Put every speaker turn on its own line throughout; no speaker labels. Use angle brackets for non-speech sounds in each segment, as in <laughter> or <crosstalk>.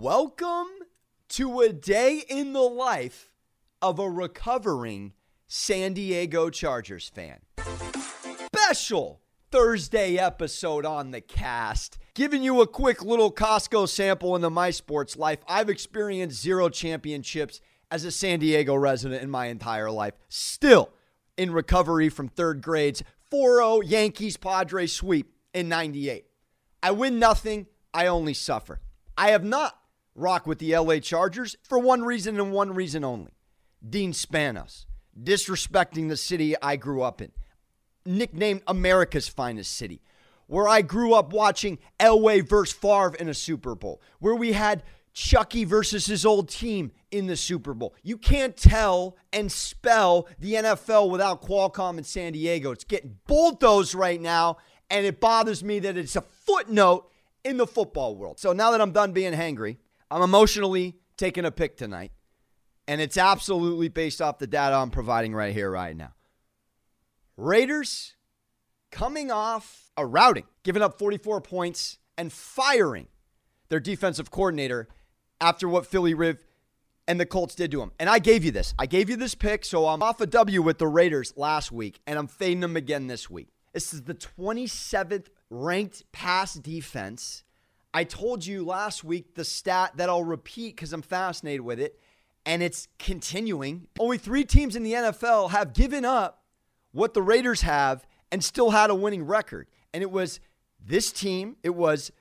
Welcome to a day in the life of a recovering San Diego Chargers fan. Special Thursday episode on the cast, giving you a quick little Costco sample into my sports life. I've experienced zero championships as a San Diego resident in my entire life. Still in recovery from third grades 4 0 Yankees Padres sweep in 98. I win nothing, I only suffer. I have not rocked with the LA Chargers for one reason and one reason only Dean Spanos, disrespecting the city I grew up in, nicknamed America's finest city, where I grew up watching Elway versus Favre in a Super Bowl, where we had Chucky versus his old team in the Super Bowl. You can't tell and spell the NFL without Qualcomm in San Diego. It's getting bulldozed right now, and it bothers me that it's a footnote in the football world. So now that I'm done being hangry, I'm emotionally taking a pick tonight, and it's absolutely based off the data I'm providing right here, right now. Raiders coming off a routing, giving up 44 points and firing their defensive coordinator after what Philly Riv and the Colts did to him. And I gave you this. I gave you this pick, so I'm off a W with the Raiders last week, and I'm fading them again this week. This is the 27th ranked pass defense. I told you last week the stat that I'll repeat because I'm fascinated with it, and it's continuing. Only three teams in the NFL have given up what the Raiders have and still had a winning record. And it was this team, it was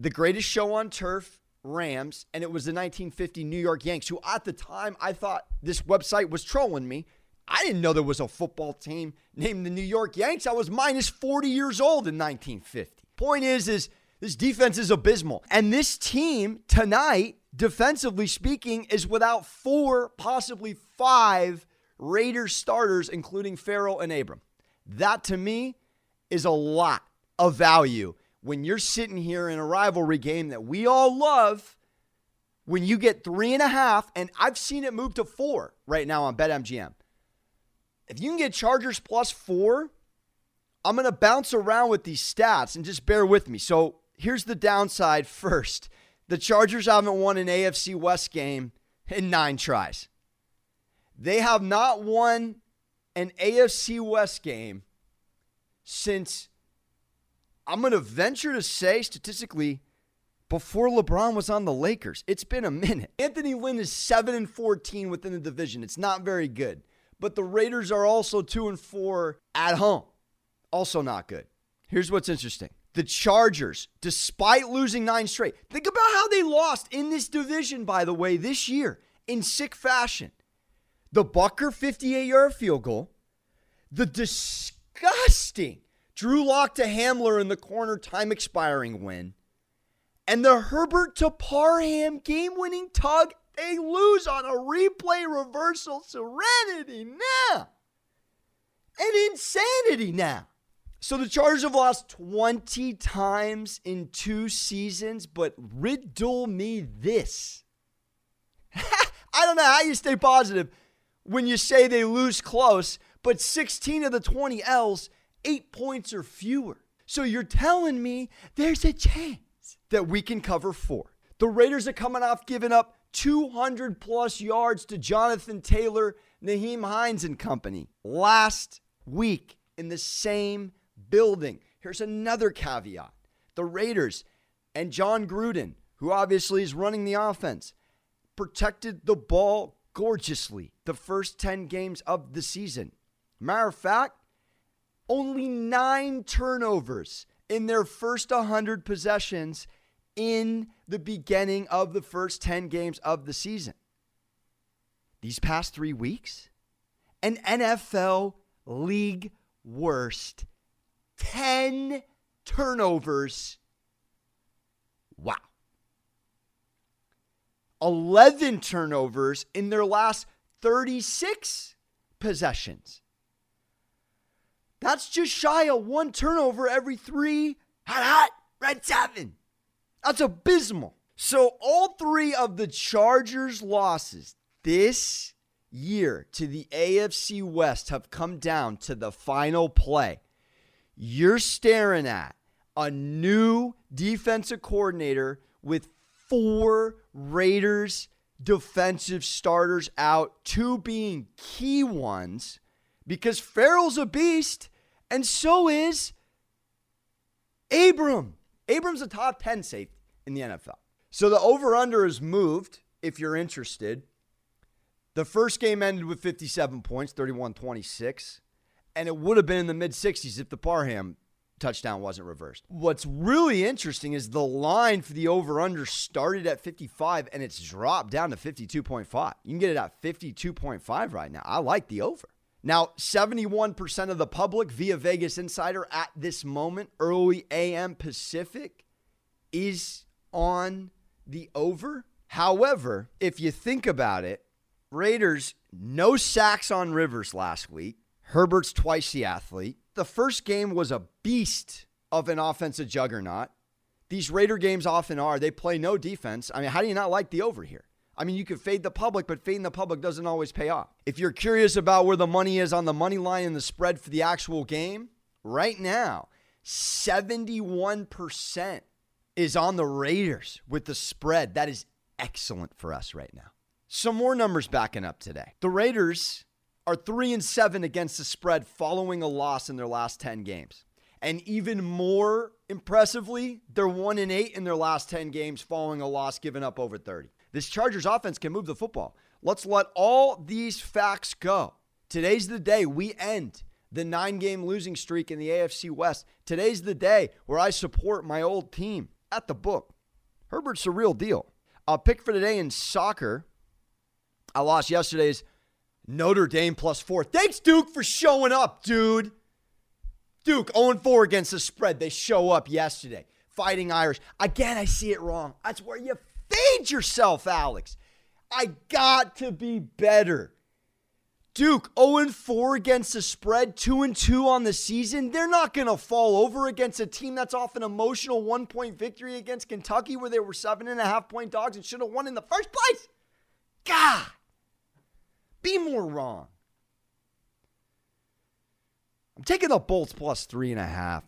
the greatest show on turf, Rams, and it was the 1950 New York Yanks, who at the time I thought this website was trolling me. I didn't know there was a football team named the New York Yanks. I was minus 40 years old in 1950. Point is, is this defense is abysmal. And this team tonight, defensively speaking, is without four, possibly five Raiders starters, including Ferrell and Abram. That to me is a lot of value when you're sitting here in a rivalry game that we all love. When you get three and a half, and I've seen it move to four right now on BetMGM. If you can get Chargers plus four, I'm going to bounce around with these stats and just bear with me. So here's the downside first the Chargers haven't won an AFC West game in nine tries. They have not won an AFC West game since, I'm going to venture to say statistically, before LeBron was on the Lakers. It's been a minute. Anthony Lynn is 7 and 14 within the division. It's not very good. But the Raiders are also 2 and 4 at home. Also not good. Here's what's interesting. The Chargers, despite losing nine straight, think about how they lost in this division, by the way, this year in sick fashion. The Butker 58 yard field goal, the disgusting Drew Lock to Hamler in the corner time expiring win, and the Herbert to Parham game winning tug. They lose on a replay reversal. Serenity now. And insanity now. So the Chargers have lost 20 times in two seasons, but riddle me this. <laughs> I don't know how you stay positive when you say they lose close, but 16 of the 20 L's, eight points or fewer. So you're telling me there's a chance that we can cover four. The Raiders are coming off giving up 200 plus yards to Jonathan Taylor, Nyheim Hines, and company last week in the same building. Here's another caveat the Raiders and Jon Gruden, who obviously is running the offense, protected the ball gorgeously the first 10 games of the season. Matter of fact, only nine turnovers in their first 100 possessions in the beginning of the first 10 games of the season. These past three weeks, an NFL league worst 10 turnovers. Wow. 11 turnovers in their last 36 possessions. That's just shy of one turnover every three hot, hot, red seven. That's abysmal. So, all three of the Chargers' losses this year to the AFC West have come down to the final play you're staring at a new defensive coordinator with four Raiders defensive starters out, two being key ones, because Ferrell's a beast, and so is Abram. Abram's a top 10 safety in the NFL. So the over under is moved if you're interested. The first game ended with 57 points, 31 26, and it would have been in the mid 60s if the Parham touchdown wasn't reversed. What's really interesting is the line for the over under started at 55 and it's dropped down to 52.5. You can get it at 52.5 right now. I like the over. Now, 71% of the public via Vegas Insider at this moment, early AM Pacific, is on the over. However, if you think about it, Raiders, no sacks on Rivers last week. Herbert's twice the athlete. The first game was a beast of an offensive juggernaut. These Raider games often are. They play no defense. I mean, how do you not like the over here? I mean, you can fade the public, but fading the public doesn't always pay off. If you're curious about where the money is on the money line and the spread for the actual game, right now, 71% is on the Raiders with the spread. That is excellent for us right now. Some more numbers backing up today. The Raiders are 3 and 7 against the spread following a loss in their last 10 games. And even more impressively, they're 1 and 8 in their last 10 games following a loss given up over 30. This Chargers offense can move the football. Let's let all these facts go. Today's the day we end the nine game losing streak in the AFC West. Today's the day where I support my old team at the book. Herbert's a real deal. A pick for today in soccer. I lost yesterday's Notre Dame plus four. Thanks, Duke, for showing up, dude. Duke 0 4 against the spread. They show up yesterday. Fighting Irish. Again, I see it wrong. That's where you fade yourself, Alex. I got to be better. Duke 0 4 against the spread, 2 2 on the season. They're not going to fall over against a team that's off an emotional one point victory against Kentucky where they were seven and a half point dogs and should have won in the first place. God, be more wrong. I'm taking the Bolts plus three and a half.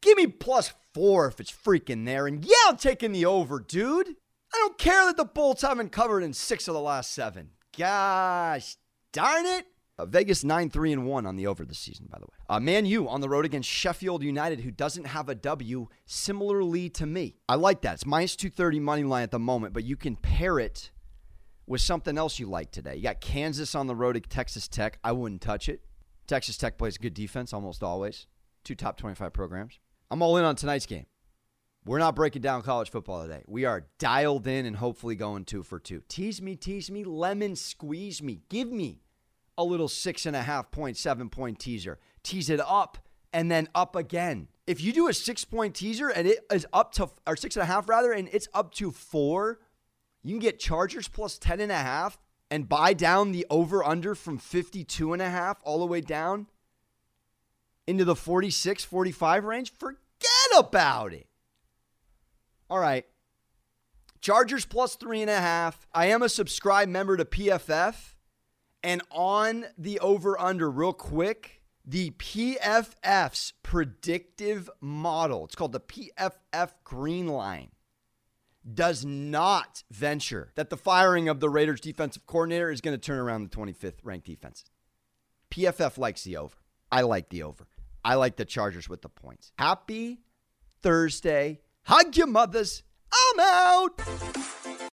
Give me plus four if it's freaking there. And yeah, I'm taking the over, dude. I don't care that the Bolts haven't covered in six of the last seven. Gosh darn it. Uh, Vegas 9 3 and 1 on the over this season, by the way. Uh, Man U on the road against Sheffield United, who doesn't have a W, similarly to me. I like that. It's minus 230 money line at the moment, but you can pair it with something else you like today. You got Kansas on the road at Texas Tech. I wouldn't touch it. Texas Tech plays good defense almost always. Two top 25 programs. I'm all in on tonight's game. We're not breaking down college football today. We are dialed in and hopefully going two for two. Tease me, tease me, lemon squeeze me. Give me a little six and a half point, seven point teaser. Tease it up and then up again. If you do a six point teaser and it is up to, or six and a half rather, and it's up to four, you can get Chargers plus 10 and a half and buy down the over under from 52 and a half all the way down into the 46, 45 range. Forget about it. All right. Chargers plus three and a half. I am a subscribed member to PFF. And on the over under, real quick, the PFF's predictive model, it's called the PFF Green Line, does not venture that the firing of the Raiders defensive coordinator is going to turn around the 25th ranked defense. PFF likes the over. I like the over. I like the Chargers with the points. Happy Thursday. Hug your mothers. I'm out.